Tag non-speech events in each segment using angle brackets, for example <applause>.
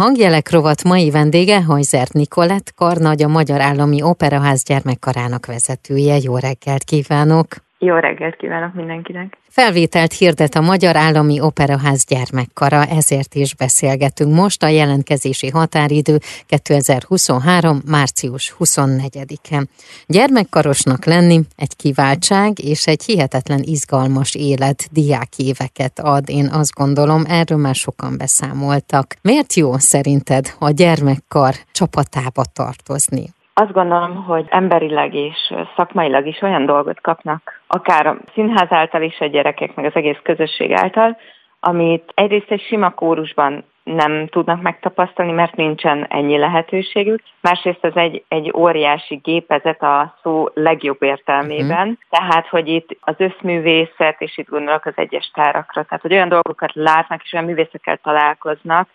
Hangjelek rovat mai vendége Hajzert Nikolett, karnagy a Magyar Állami Operaház gyermekkarának vezetője. Jó reggelt kívánok! Jó reggelt kívánok mindenkinek! Felvételt hirdet a Magyar Állami Operaház gyermekkara, ezért is beszélgetünk most. A jelentkezési határidő 2023. március 24-e. Gyermekkarosnak lenni egy kiváltság és egy hihetetlen izgalmas élet diákéveket ad, én azt gondolom, erről már sokan beszámoltak. Miért jó szerinted a gyermekkar csapatába tartozni? Azt gondolom, hogy emberileg és szakmailag is olyan dolgot kapnak, akár a színház által is a gyerekek, meg az egész közösség által, amit egyrészt egy sima kórusban nem tudnak megtapasztalni, mert nincsen ennyi lehetőségük. Másrészt ez egy, egy óriási gépezet a szó legjobb értelmében, uh-huh. tehát, hogy itt az összművészet, és itt gondolok az egyes tárakra, tehát, hogy olyan dolgokat látnak, és olyan művészekkel találkoznak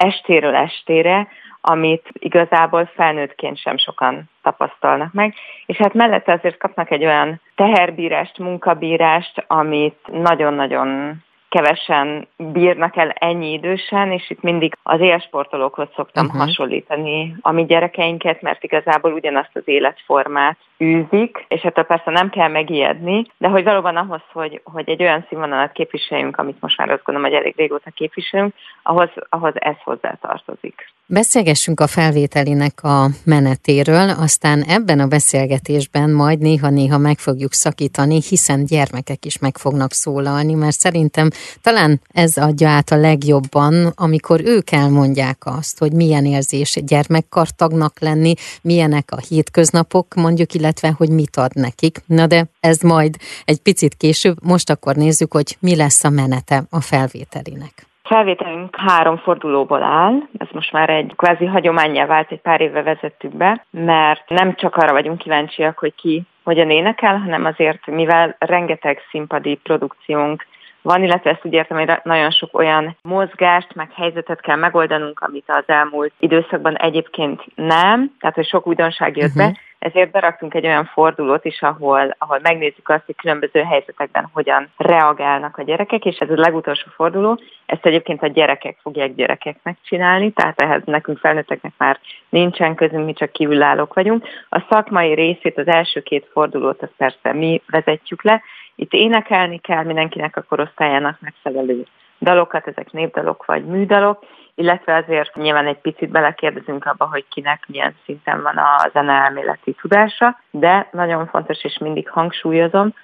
estéről estére, amit igazából felnőttként sem sokan tapasztalnak meg. És hát mellette azért kapnak egy olyan teherbírást, munkabírást, amit nagyon-nagyon kevesen bírnak el ennyi idősen, és itt mindig az élsportolókhoz szoktam uh-huh. hasonlítani a mi gyerekeinket, mert igazából ugyanazt az életformát űzik, és hát persze nem kell megijedni, de hogy valóban ahhoz, hogy, hogy egy olyan színvonalat képviseljünk, amit most már azt gondolom, hogy elég régóta képviselünk, ahhoz, ahhoz ez hozzá tartozik. Beszélgessünk a felvételinek a menetéről, aztán ebben a beszélgetésben majd néha-néha meg fogjuk szakítani, hiszen gyermekek is meg fognak szólalni, mert szerintem talán ez adja át a legjobban, amikor ők elmondják azt, hogy milyen érzés gyermekkartagnak lenni, milyenek a hétköznapok, mondjuk, illetve hogy mit ad nekik. Na de ez majd egy picit később, most akkor nézzük, hogy mi lesz a menete a felvételinek felvételünk három fordulóból áll, ez most már egy kvázi hagyományjá vált, egy pár éve vezettük be, mert nem csak arra vagyunk kíváncsiak, hogy ki hogyan énekel, hanem azért, mivel rengeteg színpadi produkciónk van, illetve ezt úgy értem, hogy nagyon sok olyan mozgást, meg helyzetet kell megoldanunk, amit az elmúlt időszakban egyébként nem, tehát hogy sok újdonság jött uh-huh. be, mhm ezért beraktunk egy olyan fordulót is, ahol, ahol megnézzük azt, hogy különböző helyzetekben hogyan reagálnak a gyerekek, és ez a legutolsó forduló, ezt egyébként a gyerekek fogják gyerekeknek csinálni, tehát ehhez nekünk felnőtteknek már nincsen közünk, mi csak kívülállók vagyunk. A szakmai részét, az első két fordulót, azt persze mi vezetjük le, itt énekelni kell mindenkinek a korosztályának megfelelő dalokat, ezek népdalok vagy műdalok, illetve azért nyilván egy picit belekérdezünk abba, hogy kinek milyen szinten van a zeneelméleti tudása, de nagyon fontos, és mindig hangsúlyozom,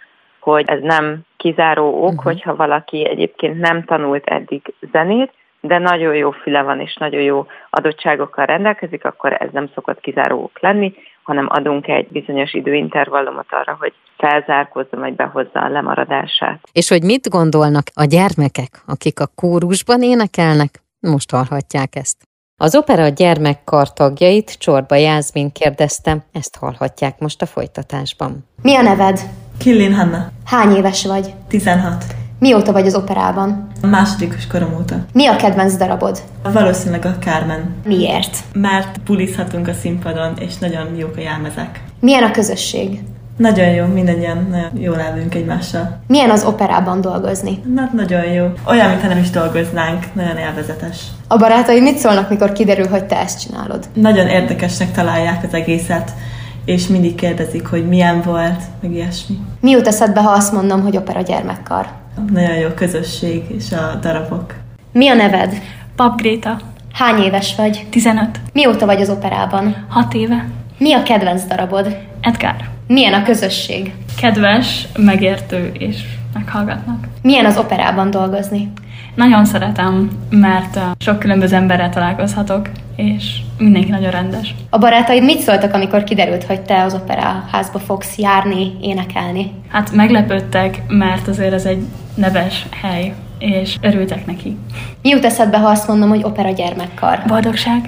hogy ez nem kizáró ok, uh-huh. hogyha valaki egyébként nem tanult eddig zenét, de nagyon jó füle van, és nagyon jó adottságokkal rendelkezik, akkor ez nem szokott kizáró ok lenni, hanem adunk egy bizonyos időintervallumot arra, hogy felzárkózzon, vagy behozza a lemaradását. És hogy mit gondolnak a gyermekek, akik a kórusban énekelnek, most hallhatják ezt. Az opera gyermekkar tagjait Csorba Jászmin kérdezte, ezt hallhatják most a folytatásban. Mi a neved? Killin Hanna. Hány éves vagy? 16. Mióta vagy az operában? A másodikos korom óta. Mi a kedvenc darabod? Valószínűleg a Carmen. Miért? Mert pulizhatunk a színpadon, és nagyon jók a jelmezek. Milyen a közösség? Nagyon jó, mindannyian nagyon jól állunk egymással. Milyen az operában dolgozni? Na, nagyon jó. Olyan, mintha nem is dolgoznánk, nagyon élvezetes. A barátai mit szólnak, mikor kiderül, hogy te ezt csinálod? Nagyon érdekesnek találják az egészet, és mindig kérdezik, hogy milyen volt, meg ilyesmi. Mi jut eszedbe, ha azt mondom, hogy opera gyermekkar? Nagyon jó közösség és a darabok. Mi a neved? Pap Gréta. Hány éves vagy? 15. Mióta vagy az operában? 6 éve. Mi a kedvenc darabod? Edgar. Milyen a közösség? Kedves, megértő és meghallgatnak. Milyen az operában dolgozni? Nagyon szeretem, mert sok különböző emberrel találkozhatok, és mindenki nagyon rendes. A barátaid mit szóltak, amikor kiderült, hogy te az operaházba fogsz járni, énekelni? Hát meglepődtek, mert azért ez egy neves hely, és örültek neki. Mi jut eszedbe, ha azt mondom, hogy opera gyermekkar? Boldogság.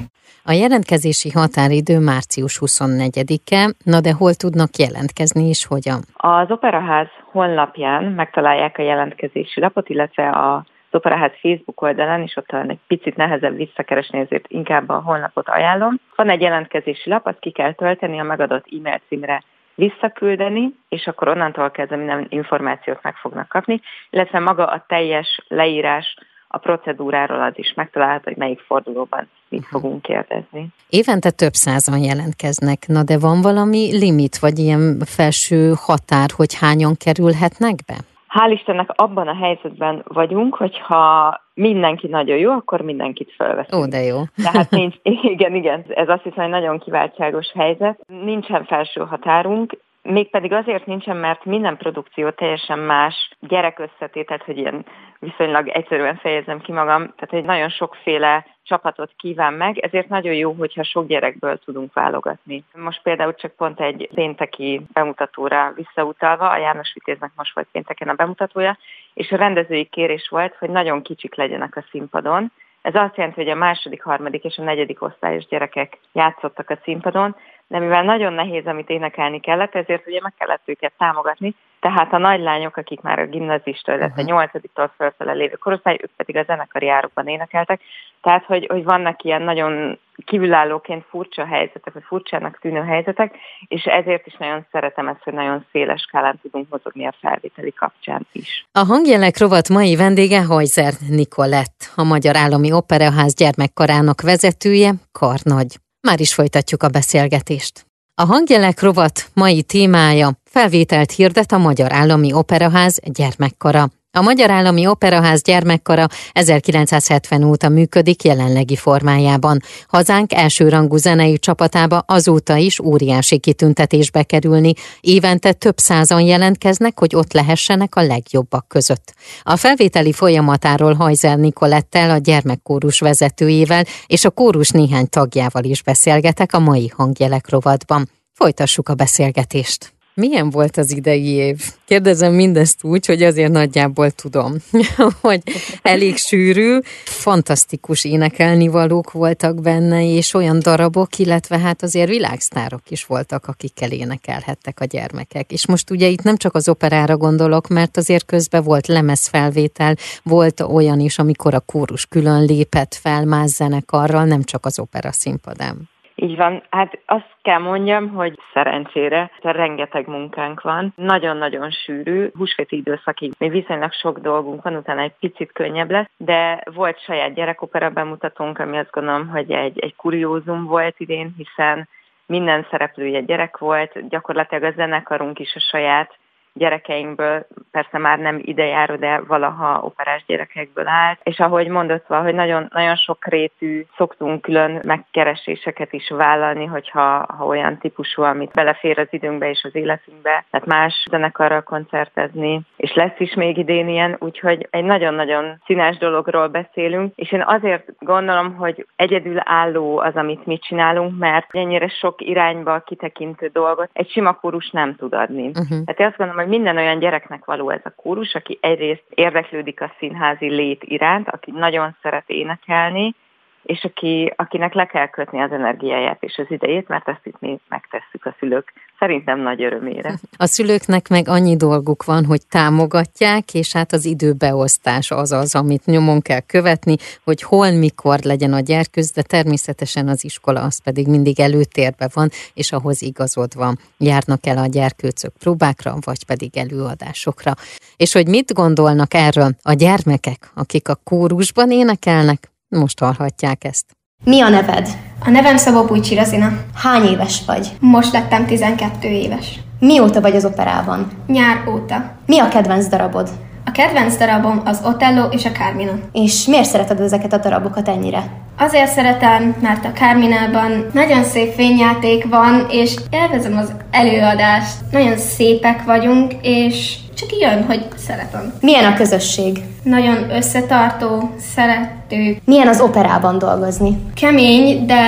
A jelentkezési határidő március 24-e, na de hol tudnak jelentkezni és hogyan? Az Operaház honlapján megtalálják a jelentkezési lapot, illetve a az Operaház Facebook oldalán, és ott talán egy picit nehezebb visszakeresni, ezért inkább a honlapot ajánlom. Van egy jelentkezési lap, azt ki kell tölteni, a megadott e-mail címre visszaküldeni, és akkor onnantól kezdve minden információt meg fognak kapni, illetve maga a teljes leírás a procedúráról az is megtalálható, hogy melyik fordulóban mit fogunk kérdezni. Évente több százan jelentkeznek, na de van valami limit, vagy ilyen felső határ, hogy hányan kerülhetnek be? Hál' Istennek abban a helyzetben vagyunk, hogyha mindenki nagyon jó, akkor mindenkit felveszünk. Ó, de jó. Tehát nincs, <laughs> igen, igen, ez azt hiszem, hogy nagyon kiváltságos helyzet. Nincsen felső határunk, Mégpedig azért nincsen, mert minden produkció teljesen más gyerek összetétet, hogy ilyen viszonylag egyszerűen fejezem ki magam, tehát egy nagyon sokféle csapatot kíván meg, ezért nagyon jó, hogyha sok gyerekből tudunk válogatni. Most például csak pont egy pénteki bemutatóra visszautalva, a János Vitéznek most volt pénteken a bemutatója, és a rendezői kérés volt, hogy nagyon kicsik legyenek a színpadon, ez azt jelenti, hogy a második, harmadik és a negyedik osztályos gyerekek játszottak a színpadon, de mivel nagyon nehéz, amit énekelni kellett, ezért ugye meg kellett őket támogatni, tehát a nagylányok, akik már a gimnazista, illetve uh-huh. nyolcadiktól felfele lévő korosztály, ők pedig a zenekari árokban énekeltek, tehát hogy, hogy vannak ilyen nagyon kívülállóként furcsa helyzetek, vagy furcsának tűnő helyzetek, és ezért is nagyon szeretem ezt, hogy nagyon széles skálán tudunk mozogni a felvételi kapcsán is. A hangjelek rovat mai vendége Hajzer Nikolett, a Magyar Állami Operaház gyermekkarának vezetője, karnagy. Már is folytatjuk a beszélgetést. A hangjelek rovat mai témája felvételt hirdet a Magyar Állami Operaház gyermekkara. A Magyar Állami Operaház gyermekkara 1970 óta működik jelenlegi formájában. Hazánk elsőrangú zenei csapatába azóta is óriási kitüntetésbe kerülni. Évente több százan jelentkeznek, hogy ott lehessenek a legjobbak között. A felvételi folyamatáról Hajzer Nikolettel, a gyermekkórus vezetőjével és a kórus néhány tagjával is beszélgetek a mai hangjelek rovatban. Folytassuk a beszélgetést. Milyen volt az idei év? Kérdezem mindezt úgy, hogy azért nagyjából tudom, <laughs> hogy elég sűrű, fantasztikus énekelnivalók voltak benne, és olyan darabok, illetve hát azért világsztárok is voltak, akikkel énekelhettek a gyermekek. És most ugye itt nem csak az operára gondolok, mert azért közben volt lemezfelvétel, volt olyan is, amikor a kórus külön lépett fel más zenekarral, nem csak az opera színpadán. Így van. Hát azt kell mondjam, hogy szerencsére rengeteg munkánk van. Nagyon-nagyon sűrű. Húsvéti időszakig még viszonylag sok dolgunk van, utána egy picit könnyebb lesz, de volt saját gyerekopera bemutatónk, ami azt gondolom, hogy egy, egy kuriózum volt idén, hiszen minden szereplője gyerek volt, gyakorlatilag a zenekarunk is a saját gyerekeinkből, persze már nem idejáró, de valaha operás gyerekekből állt, és ahogy mondott hogy nagyon, nagyon sok rétű szoktunk külön megkereséseket is vállalni, hogyha ha olyan típusú, amit belefér az időnkbe és az életünkbe, tehát más zenekarral koncertezni, és lesz is még idén ilyen, úgyhogy egy nagyon-nagyon színes dologról beszélünk, és én azért gondolom, hogy egyedül álló az, amit mi csinálunk, mert ennyire sok irányba kitekintő dolgot egy sima kórus nem tud adni. Uh-huh. Tehát én azt gondolom, hogy minden olyan gyereknek való ez a kórus, aki egyrészt érdeklődik a színházi lét iránt, aki nagyon szeret énekelni, és aki, akinek le kell kötni az energiáját és az idejét, mert ezt itt mi megtesszük a szülők szerintem nagy örömére. A szülőknek meg annyi dolguk van, hogy támogatják, és hát az időbeosztás az az, amit nyomon kell követni, hogy hol, mikor legyen a gyerkőz, de természetesen az iskola az pedig mindig előtérbe van, és ahhoz igazodva járnak el a gyerkőcök próbákra, vagy pedig előadásokra. És hogy mit gondolnak erről a gyermekek, akik a kórusban énekelnek, most hallhatják ezt. Mi a neved? A nevem Szabó Pújcsi Razina. Hány éves vagy? Most lettem 12 éves. Mióta vagy az operában? Nyár óta. Mi a kedvenc darabod? A kedvenc darabom az Otello és a Carmina. És miért szereted ezeket a darabokat ennyire? Azért szeretem, mert a Carminában nagyon szép fényjáték van, és élvezem az előadást. Nagyon szépek vagyunk, és csak jön, hogy szeretem. Milyen a közösség? Nagyon összetartó, szerető. Milyen az operában dolgozni? Kemény, de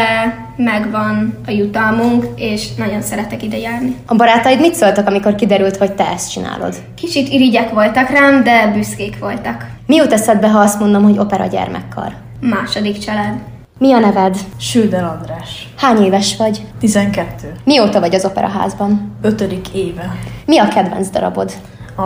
megvan a jutalmunk, és nagyon szeretek ide járni. A barátaid mit szóltak, amikor kiderült, hogy te ezt csinálod? Kicsit irigyek voltak rám, de büszkék voltak. Mi jut eszedbe, ha azt mondom, hogy opera gyermekkar? Második család. Mi a neved? Süldel András. Hány éves vagy? 12. Mióta vagy az operaházban? Ötödik éve. Mi a kedvenc darabod?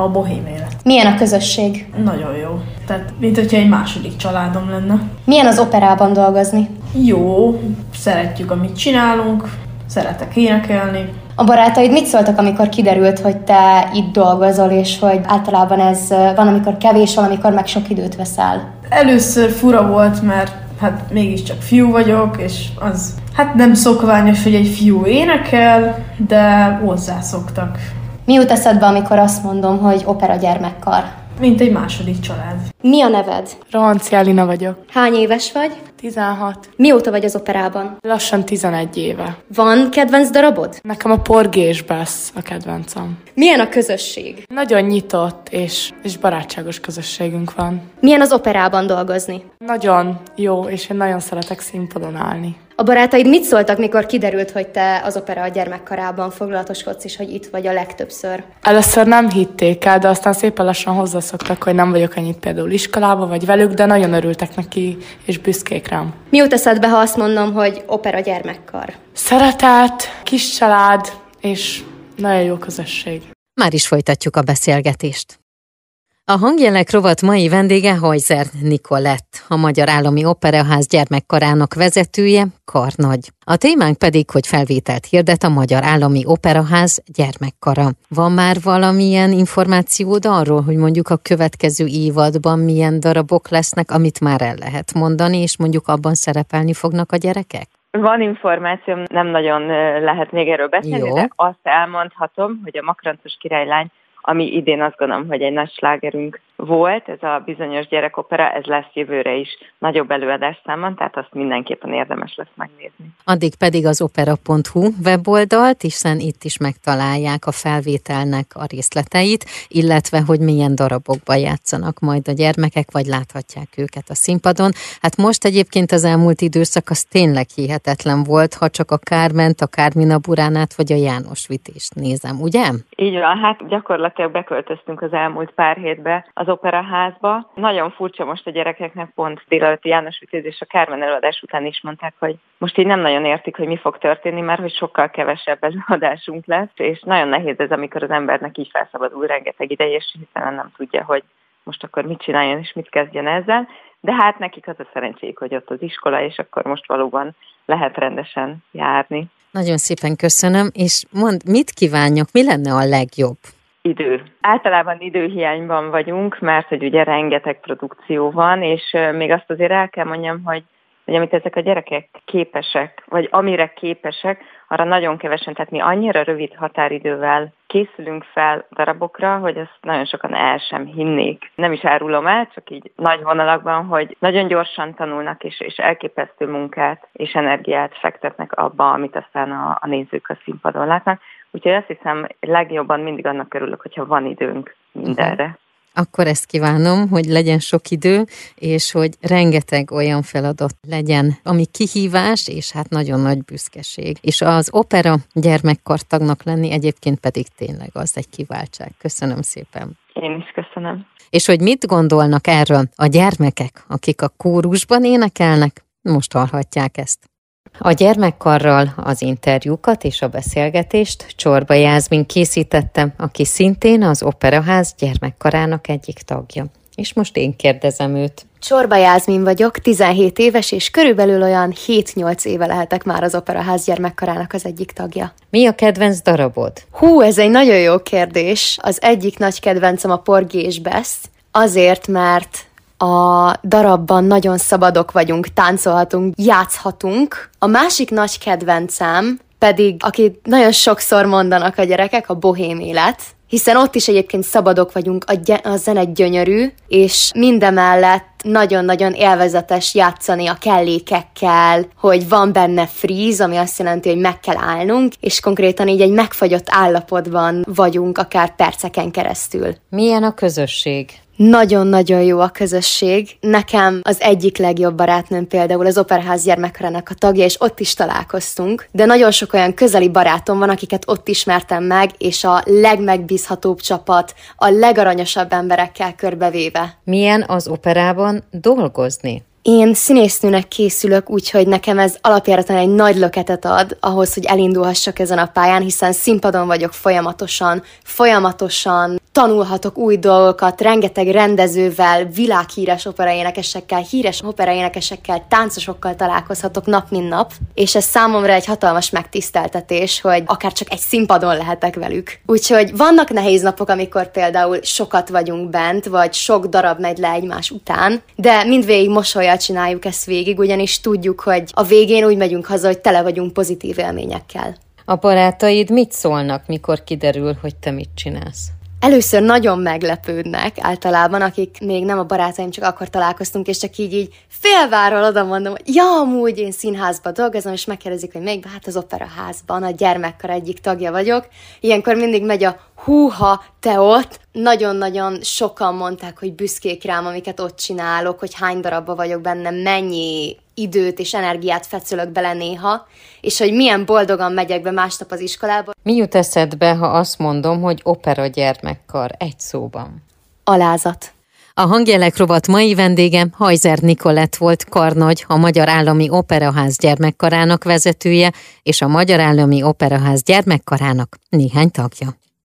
A bohém élet. Milyen a közösség? Nagyon jó. Tehát, mint hogyha egy második családom lenne. Milyen az operában dolgozni? Jó, szeretjük, amit csinálunk, szeretek énekelni. A barátaid mit szóltak, amikor kiderült, hogy te itt dolgozol, és hogy általában ez van, amikor kevés, van, amikor meg sok időt veszel? Először fura volt, mert hát mégiscsak fiú vagyok, és az hát nem szokványos, hogy egy fiú énekel, de hozzászoktak. Mi jut eszedbe, amikor azt mondom, hogy opera gyermekkar? Mint egy második család. Mi a neved? Rohanci Alina vagyok. Hány éves vagy? 16. Mióta vagy az operában? Lassan 11 éve. Van kedvenc darabod? Nekem a Porgés Bass a kedvencem. Milyen a közösség? Nagyon nyitott és, és barátságos közösségünk van. Milyen az operában dolgozni? Nagyon jó, és én nagyon szeretek színpadon állni. A barátaid mit szóltak, mikor kiderült, hogy te az opera a gyermekkarában foglalatoskodsz, és hogy itt vagy a legtöbbször? Először nem hitték el, de aztán szépen lassan hozzászoktak, hogy nem vagyok annyit például iskolába vagy velük, de nagyon örültek neki, és büszkék rám. Mi jut eszedbe, ha azt mondom, hogy opera gyermekkar? Szeretet, kis család, és nagyon jó közösség. Már is folytatjuk a beszélgetést. A hangjelek rovat mai vendége Hajzer Nikolett, a Magyar Állami Operaház gyermekkarának vezetője, karnagy. A témánk pedig, hogy felvételt hirdet a Magyar Állami Operaház gyermekkara. Van már valamilyen információd arról, hogy mondjuk a következő évadban milyen darabok lesznek, amit már el lehet mondani, és mondjuk abban szerepelni fognak a gyerekek? Van információm, nem nagyon lehet még erről beszélni, Jó. de azt elmondhatom, hogy a Makrantos királylány ami idén azt gondolom, hogy egy nagy slágerünk volt, ez a bizonyos gyerekopera, ez lesz jövőre is nagyobb előadásszámon, tehát azt mindenképpen érdemes lesz megnézni. Addig pedig az opera.hu weboldalt, hiszen itt is megtalálják a felvételnek a részleteit, illetve hogy milyen darabokban játszanak majd a gyermekek, vagy láthatják őket a színpadon. Hát most egyébként az elmúlt időszak az tényleg hihetetlen volt, ha csak a Kárment, a Kármina Buránát, vagy a János Vitést nézem, ugye? Így van, hát gyakorlatilag beköltöztünk az elmúlt pár hétbe az operaházba. Nagyon furcsa most a gyerekeknek pont délelőtti János Vitéz és a Kármen előadás után is mondták, hogy most így nem nagyon értik, hogy mi fog történni, mert hogy sokkal kevesebb előadásunk lesz, és nagyon nehéz ez, amikor az embernek így felszabadul rengeteg ideje, és hiszen nem tudja, hogy most akkor mit csináljon és mit kezdjen ezzel. De hát nekik az a szerencséjük, hogy ott az iskola, és akkor most valóban lehet rendesen járni. Nagyon szépen köszönöm, és mond, mit kívánjak, mi lenne a legjobb? Idő. Általában időhiányban vagyunk, mert hogy ugye rengeteg produkció van, és még azt azért el kell mondjam, hogy hogy amit ezek a gyerekek képesek, vagy amire képesek, arra nagyon kevesen, tehát mi annyira rövid határidővel készülünk fel darabokra, hogy ezt nagyon sokan el sem hinnék. Nem is árulom el, csak így nagy vonalakban, hogy nagyon gyorsan tanulnak, és, és elképesztő munkát és energiát fektetnek abba, amit aztán a, a nézők a színpadon látnak. Úgyhogy azt hiszem, legjobban mindig annak örülök, hogyha van időnk mindenre. Uh-huh akkor ezt kívánom, hogy legyen sok idő, és hogy rengeteg olyan feladat legyen, ami kihívás, és hát nagyon nagy büszkeség. És az opera gyermekkartagnak lenni egyébként pedig tényleg az egy kiváltság. Köszönöm szépen. Én is köszönöm. És hogy mit gondolnak erről a gyermekek, akik a kórusban énekelnek, most hallhatják ezt. A gyermekkarral az interjúkat és a beszélgetést Csorba Jászmin készítette, aki szintén az Operaház gyermekkarának egyik tagja. És most én kérdezem őt. Csorba Jászmin vagyok, 17 éves, és körülbelül olyan 7-8 éve lehetek már az Operaház gyermekkarának az egyik tagja. Mi a kedvenc darabod? Hú, ez egy nagyon jó kérdés. Az egyik nagy kedvencem a Porgy és Besz, azért, mert a darabban nagyon szabadok vagyunk, táncolhatunk, játszhatunk. A másik nagy kedvencem pedig, akit nagyon sokszor mondanak a gyerekek, a bohém élet, hiszen ott is egyébként szabadok vagyunk, a, gy- a zene gyönyörű, és mindemellett nagyon-nagyon élvezetes játszani a kellékekkel, hogy van benne fríz, ami azt jelenti, hogy meg kell állnunk, és konkrétan így egy megfagyott állapotban vagyunk akár perceken keresztül. Milyen a közösség? Nagyon-nagyon jó a közösség. Nekem az egyik legjobb barátnőm például az Operaház gyermekkorának a tagja, és ott is találkoztunk, de nagyon sok olyan közeli barátom van, akiket ott ismertem meg, és a legmegbízhatóbb csapat, a legaranyosabb emberekkel körbevéve. Milyen az operában dolgozni? Én színésznőnek készülök, úgyhogy nekem ez alapjáraton egy nagy löketet ad ahhoz, hogy elindulhassak ezen a pályán, hiszen színpadon vagyok folyamatosan, folyamatosan tanulhatok új dolgokat, rengeteg rendezővel, világhíres operaénekesekkel, híres operaénekesekkel, táncosokkal találkozhatok nap mint nap, és ez számomra egy hatalmas megtiszteltetés, hogy akár csak egy színpadon lehetek velük. Úgyhogy vannak nehéz napok, amikor például sokat vagyunk bent, vagy sok darab megy le egymás után, de mindvégig mosolyal csináljuk ezt végig, ugyanis tudjuk, hogy a végén úgy megyünk haza, hogy tele vagyunk pozitív élményekkel. A barátaid mit szólnak, mikor kiderül, hogy te mit csinálsz? először nagyon meglepődnek általában, akik még nem a barátaim, csak akkor találkoztunk, és csak így, így félváról oda mondom, hogy ja, amúgy én színházban dolgozom, és megkérdezik, hogy még hát az operaházban, a gyermekkar egyik tagja vagyok. Ilyenkor mindig megy a húha, te ott. Nagyon-nagyon sokan mondták, hogy büszkék rám, amiket ott csinálok, hogy hány darabba vagyok benne, mennyi időt és energiát fecölök bele néha, és hogy milyen boldogan megyek be másnap az iskolába. Mi jut eszedbe, ha azt mondom, hogy opera gyermekkar egy szóban? Alázat. A hangjelek rovat mai vendége Hajzer Nikolett volt karnagy, a Magyar Állami Operaház gyermekkarának vezetője, és a Magyar Állami Operaház gyermekkarának néhány tagja.